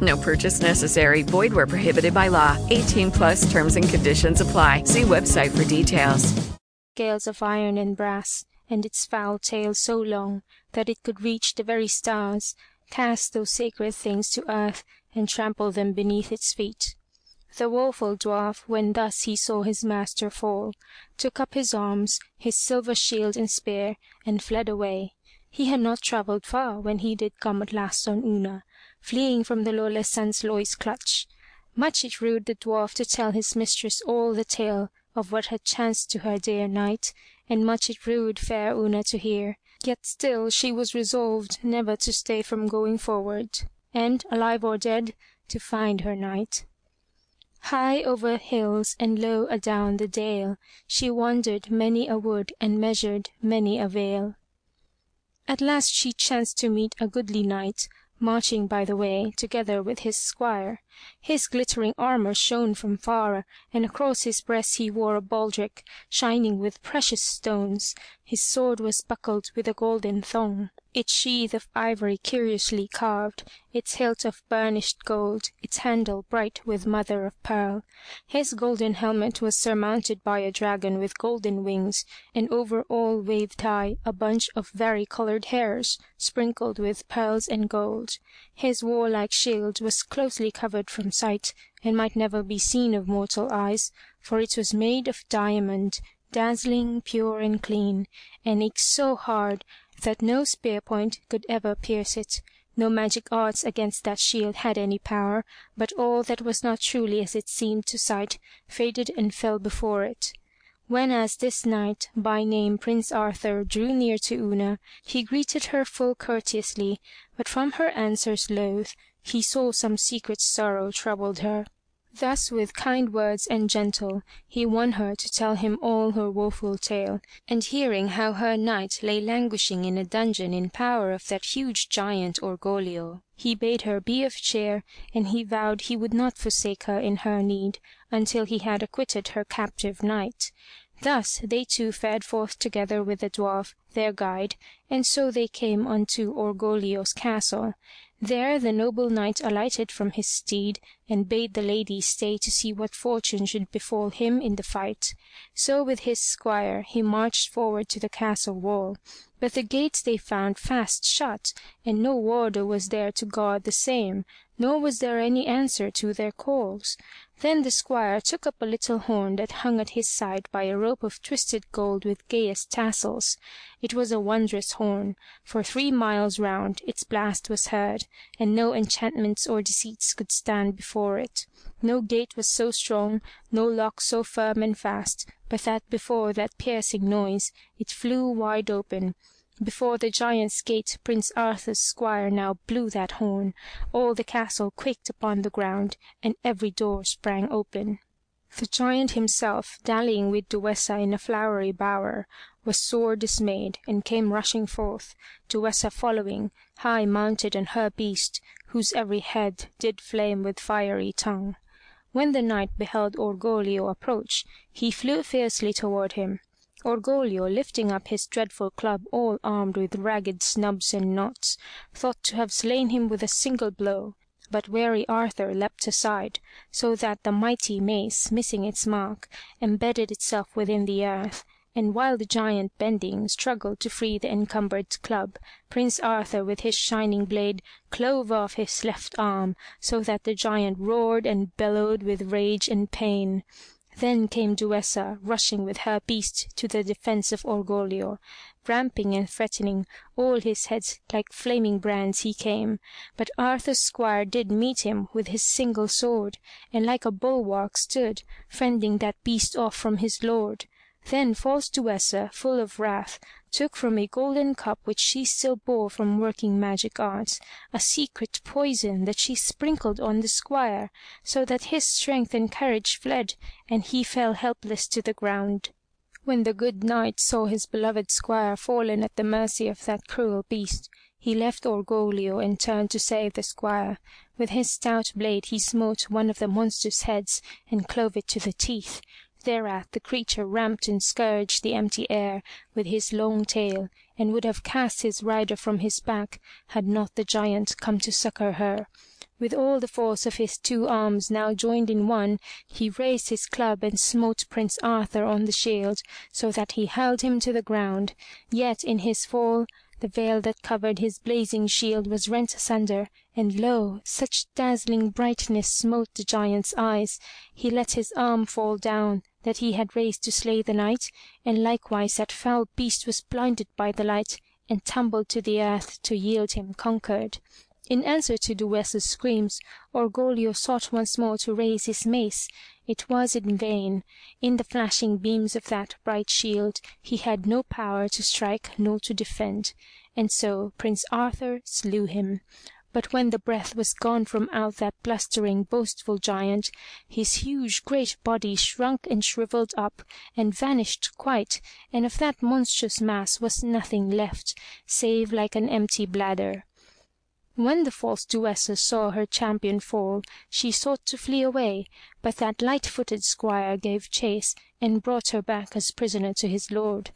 No purchase necessary. Void where prohibited by law. 18 plus terms and conditions apply. See website for details. Scales of iron and brass, and its foul tail so long that it could reach the very stars, cast those sacred things to earth and trample them beneath its feet. The woeful dwarf, when thus he saw his master fall, took up his arms, his silver shield and spear, and fled away. He had not travelled far when he did come at last on Una, fleeing from the lawless Sansloy's clutch. Much it rued the dwarf to tell his mistress all the tale of what had chanced to her dear knight, and much it rued fair Una to hear. Yet still she was resolved never to stay from going forward, and, alive or dead, to find her knight. High over hills and low adown the dale She wandered many a wood and measured many a vale. At last she chanced to meet a goodly knight marching by the way, together with his squire. His glittering armor shone from far, and across his breast he wore a baldric shining with precious stones. His sword was buckled with a golden thong, its sheath of ivory curiously carved, its hilt of burnished gold, its handle bright with mother of pearl. His golden helmet was surmounted by a dragon with golden wings, and over all waved high a bunch of vari-colored hairs, sprinkled with pearls and gold. His warlike shield was closely covered from sight, and might never be seen of mortal eyes, for it was made of diamond, dazzling, pure and clean, and eke so hard that no spear point could ever pierce it. No magic arts against that shield had any power, but all that was not truly as it seemed to sight, faded and fell before it. Whenas this knight, by name Prince Arthur, drew near to Una, he greeted her full courteously, but from her answers loath, he saw some secret sorrow troubled her. Thus with kind words and gentle he won her to tell him all her woeful tale, and hearing how her knight lay languishing in a dungeon in power of that huge giant Orgoglio, he bade her be of cheer and he vowed he would not forsake her in her need until he had acquitted her captive knight. Thus they two fared forth together with the dwarf, their guide, and so they came unto Orgoglio's castle. There the noble knight alighted from his steed and bade the lady stay to see what fortune should befall him in the fight. So with his squire he marched forward to the castle wall, but the gates they found fast shut, and no warder was there to guard the same, nor was there any answer to their calls. Then the squire took up a little horn that hung at his side by a rope of twisted gold with gayest tassels. It was a wondrous horn. For three miles round its blast was heard, and no enchantments or deceits could stand before it. No gate was so strong, no lock so firm and fast, but that before that piercing noise it flew wide open. Before the giant's gate Prince Arthur's squire now blew that horn. All the castle quaked upon the ground, and every door sprang open. The giant himself, dallying with Duessa in a flowery bower, was sore dismayed, and came rushing forth, Duessa following, high mounted on her beast, whose every head did flame with fiery tongue. When the knight beheld Orgoglio approach, he flew fiercely toward him. Orgoglio, lifting up his dreadful club all armed with ragged snubs and knots, thought to have slain him with a single blow, but wary Arthur leapt aside, so that the mighty mace, missing its mark, embedded itself within the earth, and while the giant bending, struggled to free the encumbered club, Prince Arthur with his shining blade clove off his left arm, so that the giant roared and bellowed with rage and pain. Then came Duessa rushing with her beast to the defence of Orgoglio. Ramping and threatening, all his heads like flaming brands he came, but Arthur's squire did meet him with his single sword, and like a bulwark stood, fending that beast off from his lord. Then false Duessa, full of wrath, took from a golden cup which she still bore from working magic arts, a secret poison that she sprinkled on the squire, so that his strength and courage fled, and he fell helpless to the ground. When the good Knight saw his beloved squire fallen at the mercy of that cruel beast, he left Orgoglio and turned to save the squire. With his stout blade he smote one of the monster's heads and clove it to the teeth. Thereat the creature ramped and scourged the empty air with his long tail, and would have cast his rider from his back, had not the giant come to succor her. With all the force of his two arms now joined in one, he raised his club and smote Prince Arthur on the shield, so that he hurled him to the ground. Yet in his fall the veil that covered his blazing shield was rent asunder, and lo! such dazzling brightness smote the giant's eyes, he let his arm fall down that he had raised to slay the knight, and likewise that foul beast was blinded by the light and tumbled to the earth to yield him conquered. In answer to Duessa's screams, Orgoglio sought once more to raise his mace. It was in vain. In the flashing beams of that bright shield he had no power to strike nor to defend. And so Prince Arthur slew him. But when the breath was gone from out that blustering, boastful giant, his huge great body shrunk and shriveled up and vanished quite, and of that monstrous mass was nothing left, save like an empty bladder. When the false Duessa saw her champion fall, she sought to flee away, but that light-footed squire gave chase and brought her back as prisoner to his lord.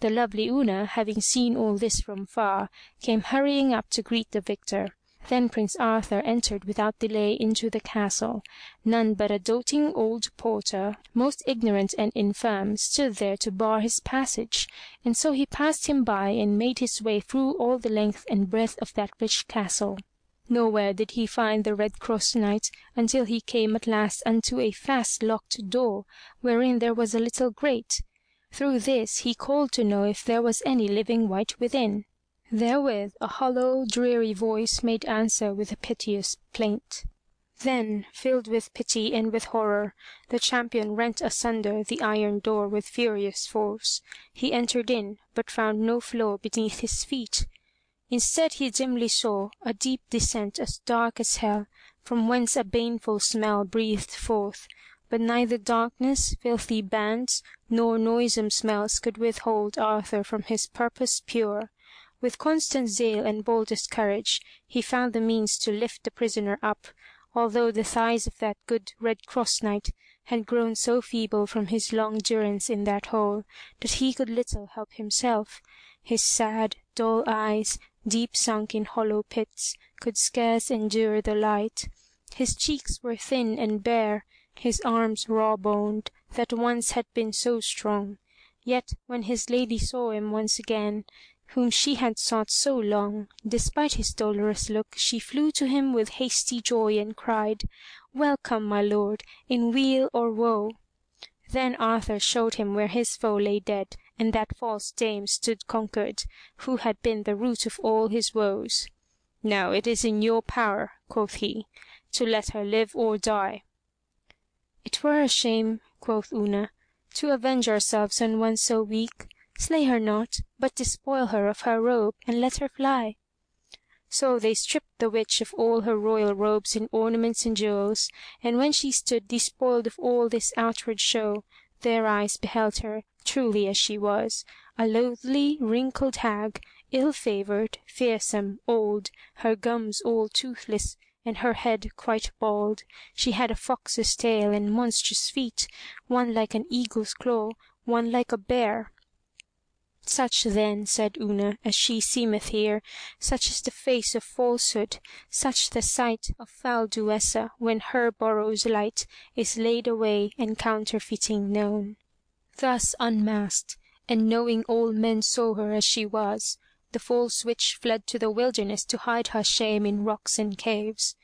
The lovely Una, having seen all this from far, came hurrying up to greet the victor. Then Prince Arthur entered without delay into the castle. None but a doting old porter, most ignorant and infirm, stood there to bar his passage, and so he passed him by and made his way through all the length and breadth of that rich castle. Nowhere did he find the Red Cross Knight until he came at last unto a fast locked door, wherein there was a little grate. Through this he called to know if there was any living wight within. Therewith a hollow, dreary voice made answer with a piteous plaint. Then, filled with pity and with horror, the champion rent asunder the iron door with furious force. He entered in, but found no floor beneath his feet. Instead he dimly saw a deep descent as dark as hell, from whence a baneful smell breathed forth. But neither darkness, filthy bands, nor noisome smells could withhold Arthur from his purpose pure. With constant zeal and boldest courage he found the means to lift the prisoner up, although the thighs of that good Red Cross Knight had grown so feeble from his long durance in that hole that he could little help himself. His sad, dull eyes, deep sunk in hollow pits, could scarce endure the light. His cheeks were thin and bare, his arms raw boned, that once had been so strong. Yet when his lady saw him once again, whom she had sought so long, despite his dolorous look, she flew to him with hasty joy and cried, "Welcome, my lord, in weal or woe." Then Arthur showed him where his foe lay dead, and that false dame stood conquered, who had been the root of all his woes. "Now it is in your power," quoth he, "to let her live or die." "It were a shame," quoth Una, "to avenge ourselves on one so weak. Slay her not, but despoil her of her robe and let her fly." So they stripped the witch of all her royal robes and ornaments and jewels, and when she stood despoiled of all this outward show, their eyes beheld her truly as she was, a loathly, wrinkled hag, ill favored, fearsome, old, her gums all toothless, and her head quite bald. She had a fox's tail and monstrous feet, one like an eagle's claw, one like a bear. Such then, said Una, as she seemeth here, such is the face of falsehood, such the sight of foul Duessa when her borrows light is laid away and counterfeiting known. Thus unmasked, and knowing all men saw her as she was, the false witch fled to the wilderness to hide her shame in rocks and caves.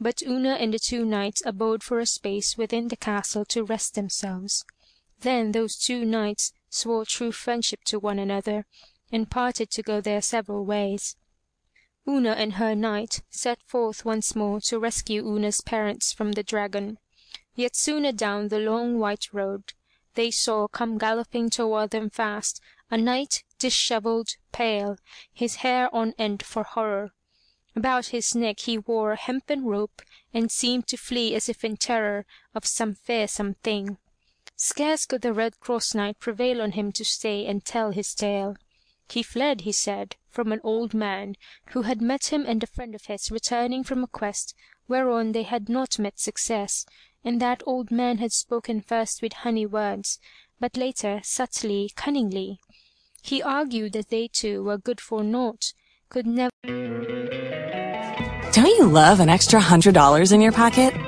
But Una and the two knights abode for a space within the castle to rest themselves. Then those two knights swore true friendship to one another, and parted to go their several ways. Una and her knight set forth once more to rescue Una's parents from the dragon. Yet soon adown the long white road they saw come galloping toward them fast a knight dishevelled, pale, his hair on end for horror. About his neck he wore a hempen rope and seemed to flee as if in terror of some fearsome thing. Scarce could the Red Cross Knight prevail on him to stay and tell his tale. He fled, he said, from an old man who had met him and a friend of his returning from a quest whereon they had not met success, and that old man had spoken first with honey words, but later subtly, cunningly. He argued that they two were good for naught, could never Don't you love an extra $100 in your pocket?